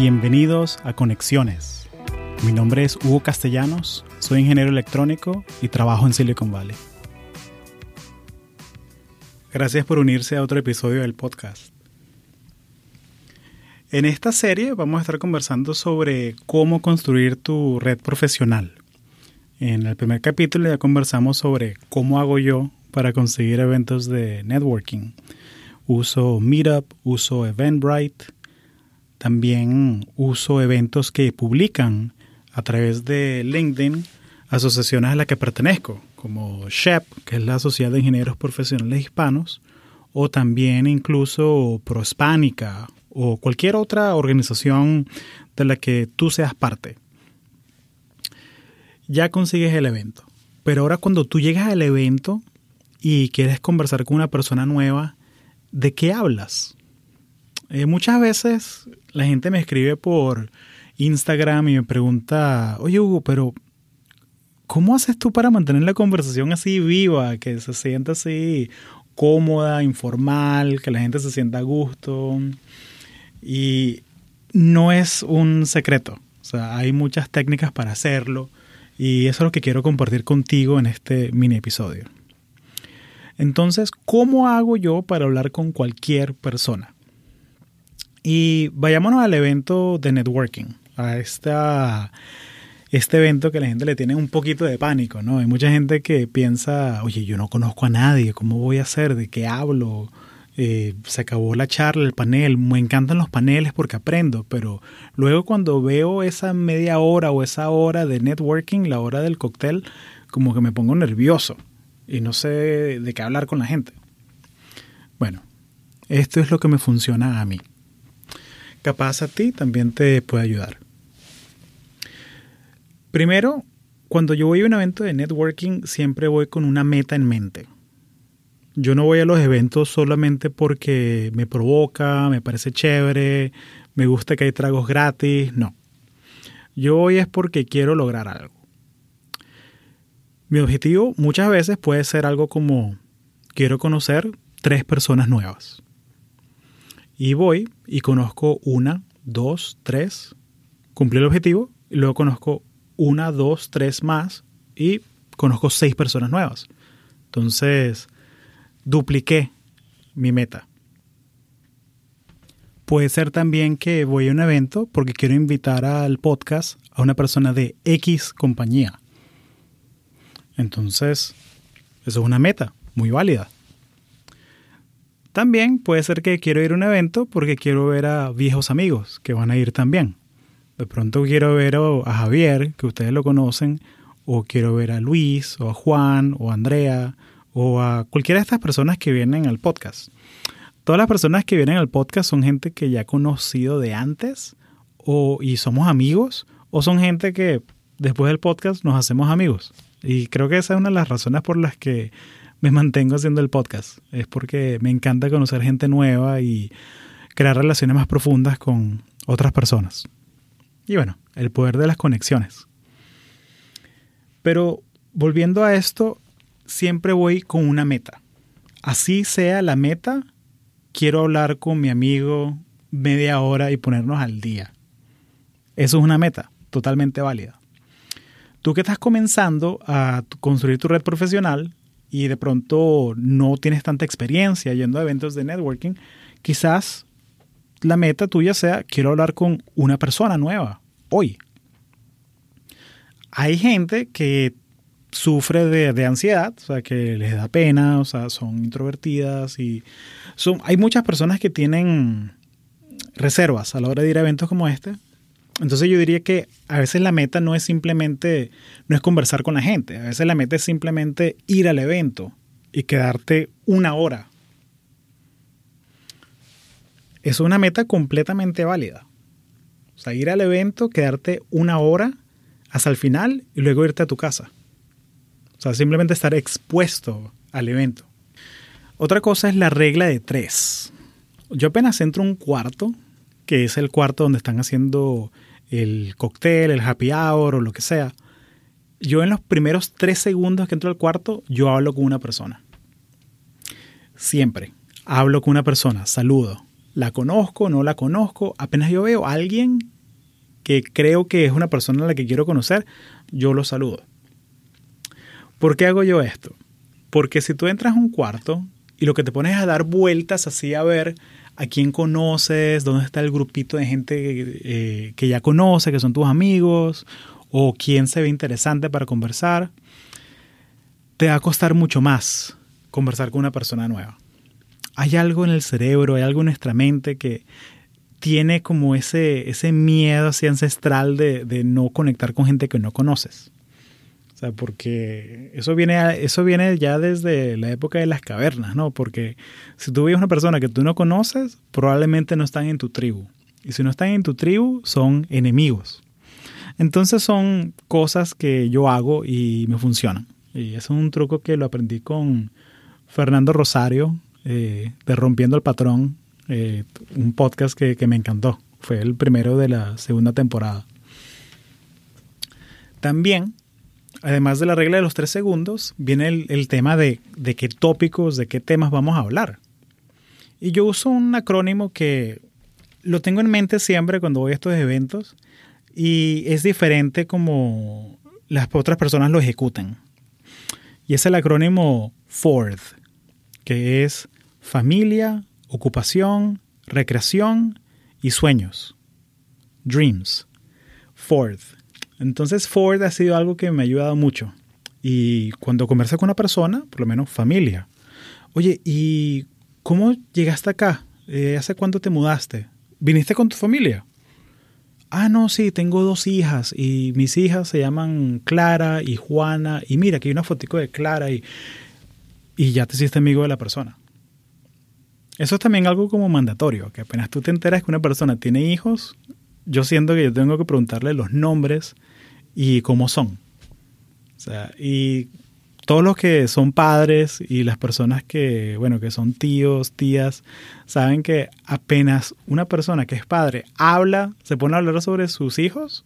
Bienvenidos a Conexiones. Mi nombre es Hugo Castellanos, soy ingeniero electrónico y trabajo en Silicon Valley. Gracias por unirse a otro episodio del podcast. En esta serie vamos a estar conversando sobre cómo construir tu red profesional. En el primer capítulo ya conversamos sobre cómo hago yo para conseguir eventos de networking. Uso Meetup, uso Eventbrite, también uso eventos que publican a través de LinkedIn asociaciones a las que pertenezco, como SHEP, que es la Sociedad de Ingenieros Profesionales Hispanos, o también incluso Prohispánica o cualquier otra organización de la que tú seas parte. Ya consigues el evento. Pero ahora cuando tú llegas al evento y quieres conversar con una persona nueva, ¿de qué hablas? Eh, muchas veces la gente me escribe por Instagram y me pregunta, oye Hugo, pero ¿cómo haces tú para mantener la conversación así viva, que se sienta así cómoda, informal, que la gente se sienta a gusto? Y no es un secreto, o sea, hay muchas técnicas para hacerlo y eso es lo que quiero compartir contigo en este mini episodio. Entonces, ¿cómo hago yo para hablar con cualquier persona? Y vayámonos al evento de networking, a esta, este evento que la gente le tiene un poquito de pánico, ¿no? Hay mucha gente que piensa, oye, yo no conozco a nadie, ¿cómo voy a hacer? ¿De qué hablo? Eh, se acabó la charla, el panel, me encantan los paneles porque aprendo, pero luego cuando veo esa media hora o esa hora de networking, la hora del cóctel, como que me pongo nervioso y no sé de qué hablar con la gente. Bueno, esto es lo que me funciona a mí capaz a ti también te puede ayudar. Primero, cuando yo voy a un evento de networking, siempre voy con una meta en mente. Yo no voy a los eventos solamente porque me provoca, me parece chévere, me gusta que hay tragos gratis, no. Yo voy es porque quiero lograr algo. Mi objetivo muchas veces puede ser algo como quiero conocer tres personas nuevas. Y voy y conozco una, dos, tres, cumplí el objetivo, y luego conozco una, dos, tres más y conozco seis personas nuevas. Entonces, dupliqué mi meta. Puede ser también que voy a un evento porque quiero invitar al podcast a una persona de X compañía. Entonces, eso es una meta muy válida. También puede ser que quiero ir a un evento porque quiero ver a viejos amigos que van a ir también. De pronto quiero ver a Javier, que ustedes lo conocen, o quiero ver a Luis, o a Juan, o a Andrea, o a cualquiera de estas personas que vienen al podcast. Todas las personas que vienen al podcast son gente que ya he conocido de antes, o, y somos amigos, o son gente que después del podcast nos hacemos amigos. Y creo que esa es una de las razones por las que me mantengo haciendo el podcast. Es porque me encanta conocer gente nueva y crear relaciones más profundas con otras personas. Y bueno, el poder de las conexiones. Pero volviendo a esto, siempre voy con una meta. Así sea la meta, quiero hablar con mi amigo media hora y ponernos al día. Eso es una meta totalmente válida. Tú que estás comenzando a construir tu red profesional, y de pronto no tienes tanta experiencia yendo a eventos de networking, quizás la meta tuya sea, quiero hablar con una persona nueva hoy. Hay gente que sufre de, ansiedad, o sea, que les da pena, o sea, son introvertidas y hay muchas personas que tienen reservas a la hora de ir a eventos como este entonces yo diría que a veces la meta no es simplemente, no es conversar con la gente, a veces la meta es simplemente ir al evento y quedarte una hora. Es una meta completamente válida. O sea, ir al evento, quedarte una hora hasta el final y luego irte a tu casa. O sea, simplemente estar expuesto al evento. Otra cosa es la regla de tres. Yo apenas entro un cuarto, que es el cuarto donde están haciendo el cóctel, el happy hour o lo que sea, yo en los primeros tres segundos que entro al cuarto, yo hablo con una persona. Siempre. Hablo con una persona, saludo. la conozco, no la conozco, apenas yo veo a alguien que creo que es una persona a la que quiero conocer, yo lo saludo. ¿Por qué hago yo esto? Porque si tú entras a un cuarto y lo que te pones es a dar vueltas así a ver a quién conoces, dónde está el grupito de gente eh, que ya conoce, que son tus amigos, o quién se ve interesante para conversar, te va a costar mucho más conversar con una persona nueva. Hay algo en el cerebro, hay algo en nuestra mente que tiene como ese, ese miedo así ancestral de, de no conectar con gente que no conoces. O sea, porque eso viene, eso viene ya desde la época de las cavernas, ¿no? Porque si tú ves una persona que tú no conoces, probablemente no están en tu tribu. Y si no están en tu tribu, son enemigos. Entonces son cosas que yo hago y me funcionan. Y es un truco que lo aprendí con Fernando Rosario, eh, de Rompiendo el Patrón, eh, un podcast que, que me encantó. Fue el primero de la segunda temporada. También además de la regla de los tres segundos, viene el, tema de, de, qué tópicos, de qué temas vamos a hablar. Y yo uso un acrónimo que lo tengo en mente siempre cuando voy a estos eventos y es diferente como las otras personas lo ejecutan. Y es el acrónimo FORD, que es familia, ocupación, recreación y sueños. Dreams. FORD. Entonces Ford ha sido algo que me ha ayudado mucho. Y cuando conversa con una persona, por lo menos familia, oye, ¿y cómo llegaste acá? Eh, ¿Hace cuánto te mudaste? ¿Viniste con tu familia? Ah, no, sí, tengo dos hijas y mis hijas se llaman Clara y Juana. Y mira, aquí hay una fotico de Clara y, y ya te hiciste amigo de la persona. Eso es también algo como mandatorio, que apenas tú te enteras que una persona tiene hijos, yo siento que yo tengo que preguntarle los nombres y cómo son. O sea, y todos los que son padres y las personas que, bueno, que son tíos, tías, saben que apenas una persona que es padre habla, se pone a hablar sobre sus hijos,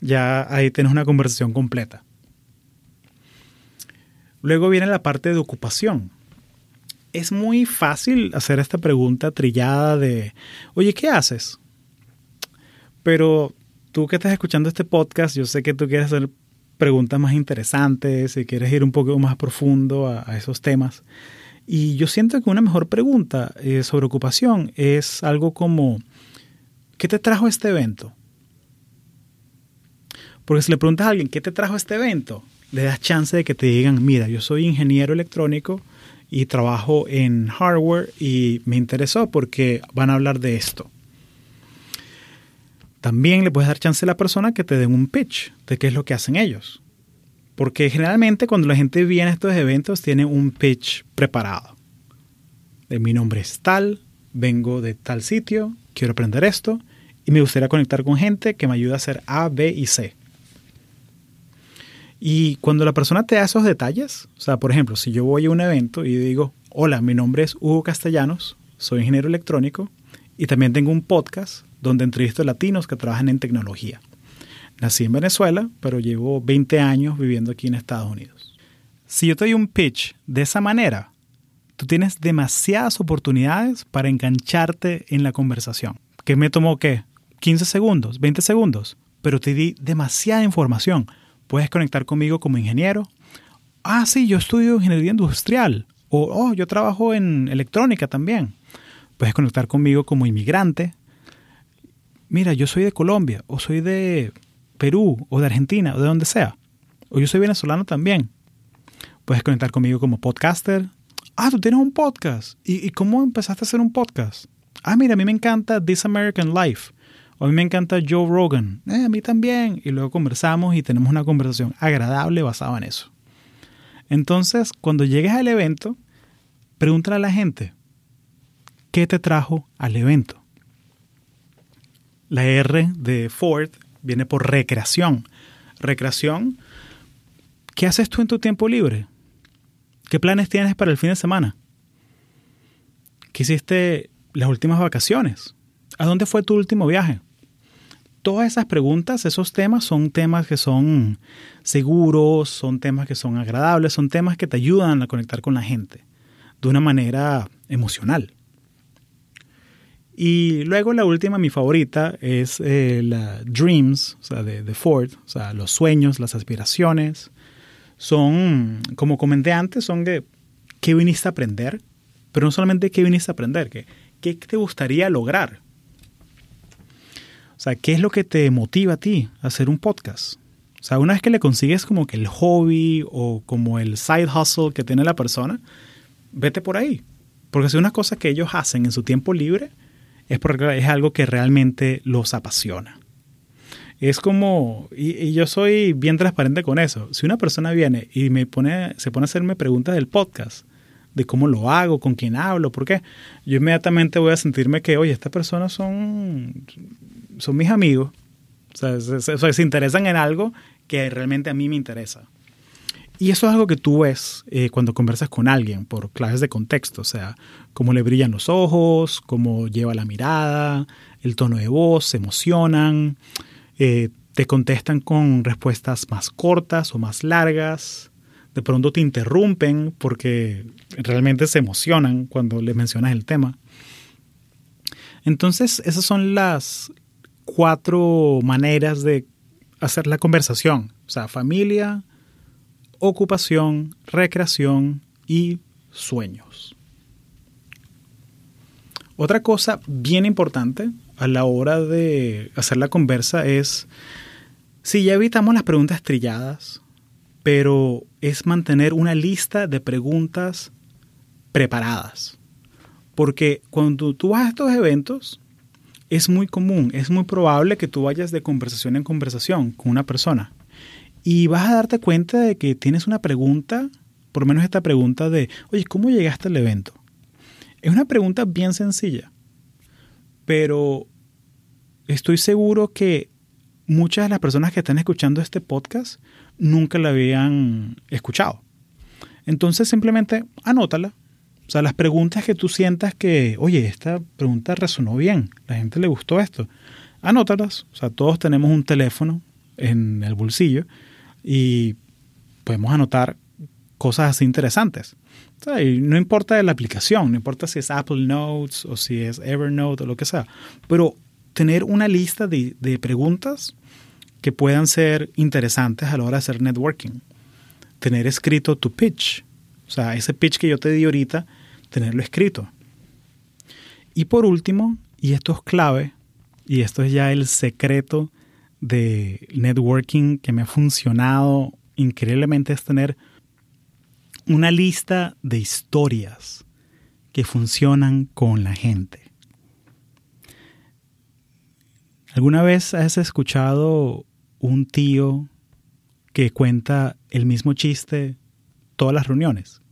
ya ahí tienes una conversación completa. Luego viene la parte de ocupación. Es muy fácil hacer esta pregunta trillada de, oye, ¿qué haces? Pero tú que estás escuchando este podcast, yo sé que tú quieres hacer preguntas más interesantes y quieres ir un poco más profundo a, esos temas. Y yo siento que una mejor pregunta eh, sobre ocupación es algo como, ¿qué te trajo este evento? Porque si le preguntas a alguien, ¿qué te trajo este evento? Le das chance de que te digan, mira, yo soy ingeniero electrónico y trabajo en hardware y me interesó porque van a hablar de esto. También le puedes dar chance a la persona que te den un pitch de qué es lo que hacen ellos. Porque generalmente cuando la gente viene a estos eventos tiene un pitch preparado. De mi nombre es tal, vengo de tal sitio, quiero aprender esto y me gustaría conectar con gente que me ayude a hacer A, B y C. Y cuando la persona te da esos detalles, o sea, por ejemplo, si yo voy a un evento y digo, hola, mi nombre es Hugo Castellanos, soy ingeniero electrónico y también tengo un podcast donde entrevisto latinos que trabajan en tecnología. Nací en Venezuela, pero llevo 20 años viviendo aquí en Estados Unidos. Si yo te doy un pitch de esa manera, tú tienes demasiadas oportunidades para engancharte en la conversación. ¿Qué me tomó qué? 15 segundos, 20 segundos, pero te di demasiada información. Puedes conectar conmigo como ingeniero. Ah, sí, yo estudio ingeniería industrial. O, oh, yo trabajo en electrónica también. Puedes conectar conmigo como inmigrante, mira, yo soy de Colombia, o soy de Perú, o de Argentina, o de donde sea, o yo soy venezolano también. Puedes conectar conmigo como podcaster. Ah, tú tienes un podcast. ¿Y, cómo empezaste a hacer un podcast? Ah, mira, a mí me encanta This American Life. O a mí me encanta Joe Rogan. Eh, a mí también. Y luego conversamos y tenemos una conversación agradable basada en eso. Entonces, cuando llegues al evento, pregúntale a la gente, ¿qué te trajo al evento? La R de Ford viene por recreación. Recreación, ¿qué haces tú en tu tiempo libre? ¿Qué planes tienes para el fin de semana? ¿Qué hiciste las últimas vacaciones? ¿A dónde fue tu último viaje? Todas esas preguntas, esos temas son temas que son seguros, son temas que son agradables, son temas que te ayudan a conectar con la gente de una manera emocional. Y luego la última, mi favorita, es eh, la Dreams, o sea, de, de, Ford, o sea, los sueños, las aspiraciones. Son, como comenté antes, son de qué viniste a aprender, pero no solamente qué viniste a aprender, que, qué te gustaría lograr. O sea, ¿qué es lo que te motiva a ti a hacer un podcast? O sea, una vez que le consigues como que el hobby o como el side hustle que tiene la persona, vete por ahí. Porque si una cosa que ellos hacen en su tiempo libre es porque es algo que realmente los apasiona. Es como, y, yo soy bien transparente con eso. Si una persona viene y me pone, se pone a hacerme preguntas del podcast, de cómo lo hago, con quién hablo, por qué, yo inmediatamente voy a sentirme que, oye, estas personas son, son mis amigos. O sea, se, se interesan en algo que realmente a mí me interesa. Y eso es algo que tú ves eh, cuando conversas con alguien por claves de contexto, o sea, cómo le brillan los ojos, cómo lleva la mirada, el tono de voz, se emocionan, eh, te contestan con respuestas más cortas o más largas, de pronto te interrumpen porque realmente se emocionan cuando le mencionas el tema. Entonces, esas son las cuatro maneras de hacer la conversación. O sea, familia, ocupación, recreación y sueños. Otra cosa bien importante a la hora de hacer la conversa es, si ya evitamos las preguntas trilladas, pero es mantener una lista de preguntas preparadas. Porque cuando tú vas a estos eventos, es muy común, es muy probable que tú vayas de conversación en conversación con una persona y vas a darte cuenta de que tienes una pregunta, por lo menos esta pregunta de, oye, ¿cómo llegaste al evento? Es una pregunta bien sencilla, pero estoy seguro que muchas de las personas que están escuchando este podcast nunca la habían escuchado. Entonces simplemente anótala o sea, las preguntas que tú sientas que, oye, esta pregunta resonó bien, la gente le gustó esto, anótalas. O sea, todos tenemos un teléfono en el bolsillo y podemos anotar cosas así interesantes. O sea, y no importa la aplicación, no importa si es Apple Notes o si es Evernote o lo que sea, pero tener una lista de, de preguntas que puedan ser interesantes a la hora de hacer networking. Tener escrito tu pitch, o sea, ese pitch que yo te di ahorita, tenerlo escrito. Y por último, y esto es clave, y esto es ya el secreto de networking que me ha funcionado increíblemente, es tener una lista de historias que funcionan con la gente. ¿Alguna vez has escuchado un tío que cuenta el mismo chiste todas las reuniones?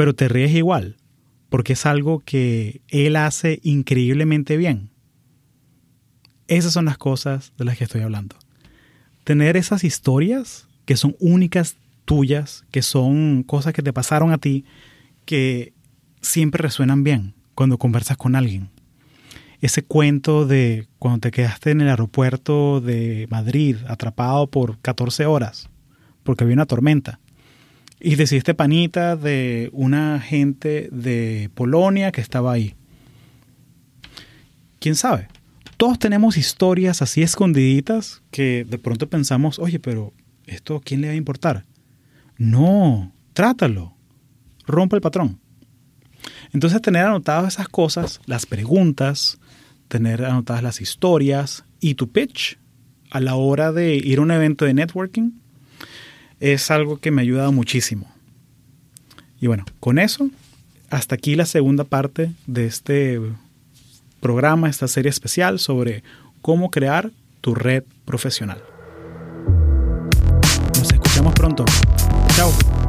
pero te ríes igual, porque es algo que él hace increíblemente bien. Esas son las cosas de las que estoy hablando. Tener esas historias que son únicas tuyas, que son cosas que te pasaron a ti, que siempre resuenan bien cuando conversas con alguien. Ese cuento de cuando te quedaste en el aeropuerto de Madrid atrapado por 14 horas porque había una tormenta y decidiste panita de una gente de Polonia que estaba ahí. ¿Quién sabe? Todos tenemos historias así escondiditas que de pronto pensamos, oye, pero ¿esto quién le va a importar? No, trátalo. Rompe el patrón. Entonces tener anotadas esas cosas, las preguntas, tener anotadas las historias y tu pitch a la hora de ir a un evento de networking es algo que me ha ayudado muchísimo. Y bueno, con eso, hasta aquí la segunda parte de este programa, esta serie especial sobre cómo crear tu red profesional. Nos escuchamos pronto. Chao.